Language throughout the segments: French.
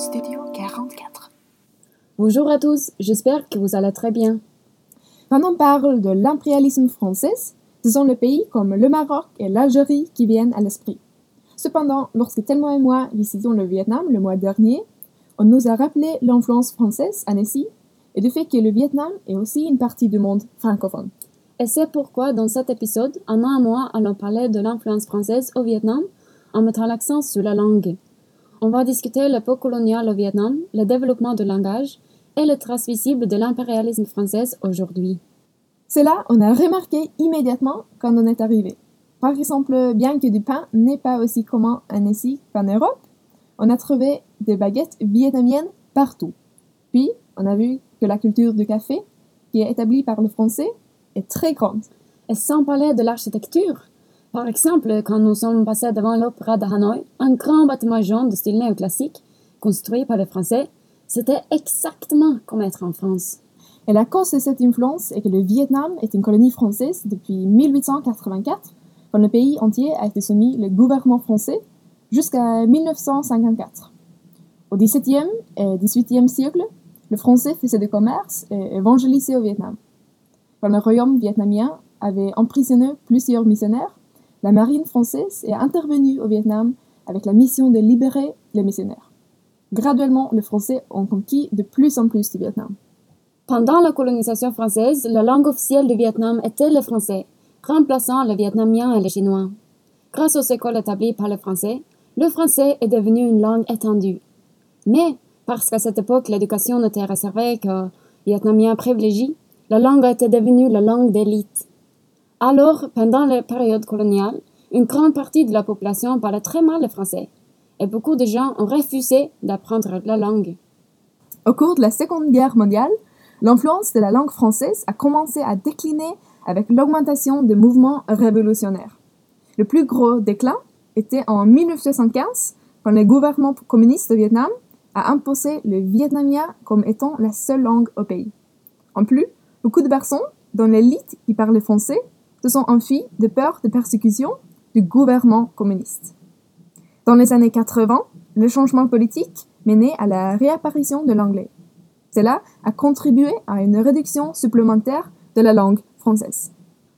Studio 44. Bonjour à tous, j'espère que vous allez très bien. Quand on parle de l'impérialisme français, ce sont les pays comme le Maroc et l'Algérie qui viennent à l'esprit. Cependant, lorsque Thelma et moi visitons le Vietnam le mois dernier, on nous a rappelé l'influence française à Nessie et du fait que le Vietnam est aussi une partie du monde francophone. Et c'est pourquoi dans cet épisode, en un mois, allons parler de l'influence française au Vietnam en mettant l'accent sur la langue. On va discuter l'époque coloniale au Vietnam, le développement du langage et les traces visibles de l'impérialisme français aujourd'hui. Cela, on a remarqué immédiatement quand on est arrivé. Par exemple, bien que du pain n'est pas aussi commun en Asie qu'en Europe, on a trouvé des baguettes vietnamiennes partout. Puis, on a vu que la culture du café, qui est établie par le français, est très grande. Et sans parler de l'architecture, par exemple, quand nous sommes passés devant l'Opéra de Hanoï, un grand bâtiment jaune de style néoclassique, construit par les Français, c'était exactement comme être en France. Et la cause de cette influence est que le Vietnam est une colonie française depuis 1884, quand le pays entier a été soumis au gouvernement français jusqu'à 1954. Au XVIIe et XVIIIe siècle, le français faisait du commerce et évangélisait au Vietnam. Quand le royaume vietnamien avait emprisonné plusieurs missionnaires, la marine française est intervenue au Vietnam avec la mission de libérer les missionnaires. Graduellement, les Français ont conquis de plus en plus du Vietnam. Pendant la colonisation française, la langue officielle du Vietnam était le français, remplaçant le vietnamien et le chinois. Grâce aux écoles établies par les Français, le français est devenu une langue étendue. Mais, parce qu'à cette époque l'éducation n'était réservée qu'aux vietnamiens privilégiés, la langue été devenue la langue d'élite. Alors, pendant la période coloniale, une grande partie de la population parlait très mal le français, et beaucoup de gens ont refusé d'apprendre la langue. Au cours de la Seconde Guerre mondiale, l'influence de la langue française a commencé à décliner avec l'augmentation des mouvements révolutionnaires. Le plus gros déclin était en 1975, quand le gouvernement communiste au Vietnam a imposé le vietnamien comme étant la seule langue au pays. En plus, beaucoup de personnes, dont l'élite qui parlait français, se sont enfuis de peur de persécution du gouvernement communiste. Dans les années 80, le changement politique menait à la réapparition de l'anglais. Cela a contribué à une réduction supplémentaire de la langue française.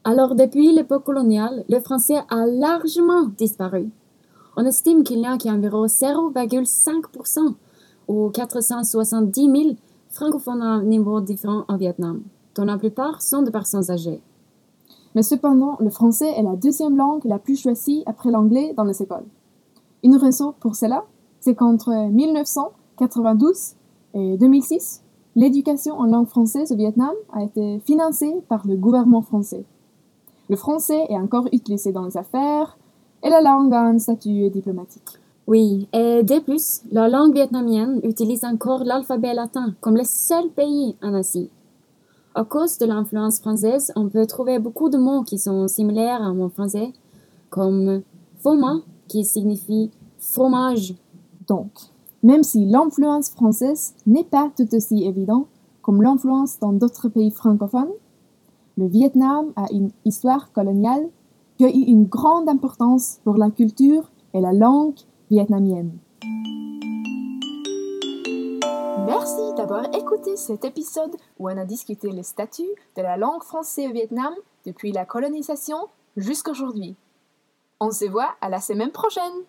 Alors depuis l'époque coloniale, le français a largement disparu. On estime qu'il n'y a qu'environ 0,5% ou 470 000 francophones à niveau différent au Vietnam, dont la plupart sont des personnes âgées. Mais cependant, le français est la deuxième langue la plus choisie après l'anglais dans les écoles. Une raison pour cela, c'est qu'entre 1992 et 2006, l'éducation en langue française au Vietnam a été financée par le gouvernement français. Le français est encore utilisé dans les affaires et la langue a un statut diplomatique. Oui, et de plus, la langue vietnamienne utilise encore l'alphabet latin comme le seul pays en Asie. À cause de l'influence française, on peut trouver beaucoup de mots qui sont similaires en mot français, comme foma, qui signifie fromage. Donc, même si l'influence française n'est pas tout aussi évidente comme l'influence dans d'autres pays francophones, le Vietnam a une histoire coloniale qui a eu une grande importance pour la culture et la langue vietnamienne. Merci d'avoir écouté cet épisode où on a discuté le statut de la langue française au Vietnam depuis la colonisation jusqu'aujourd'hui. On se voit à la semaine prochaine!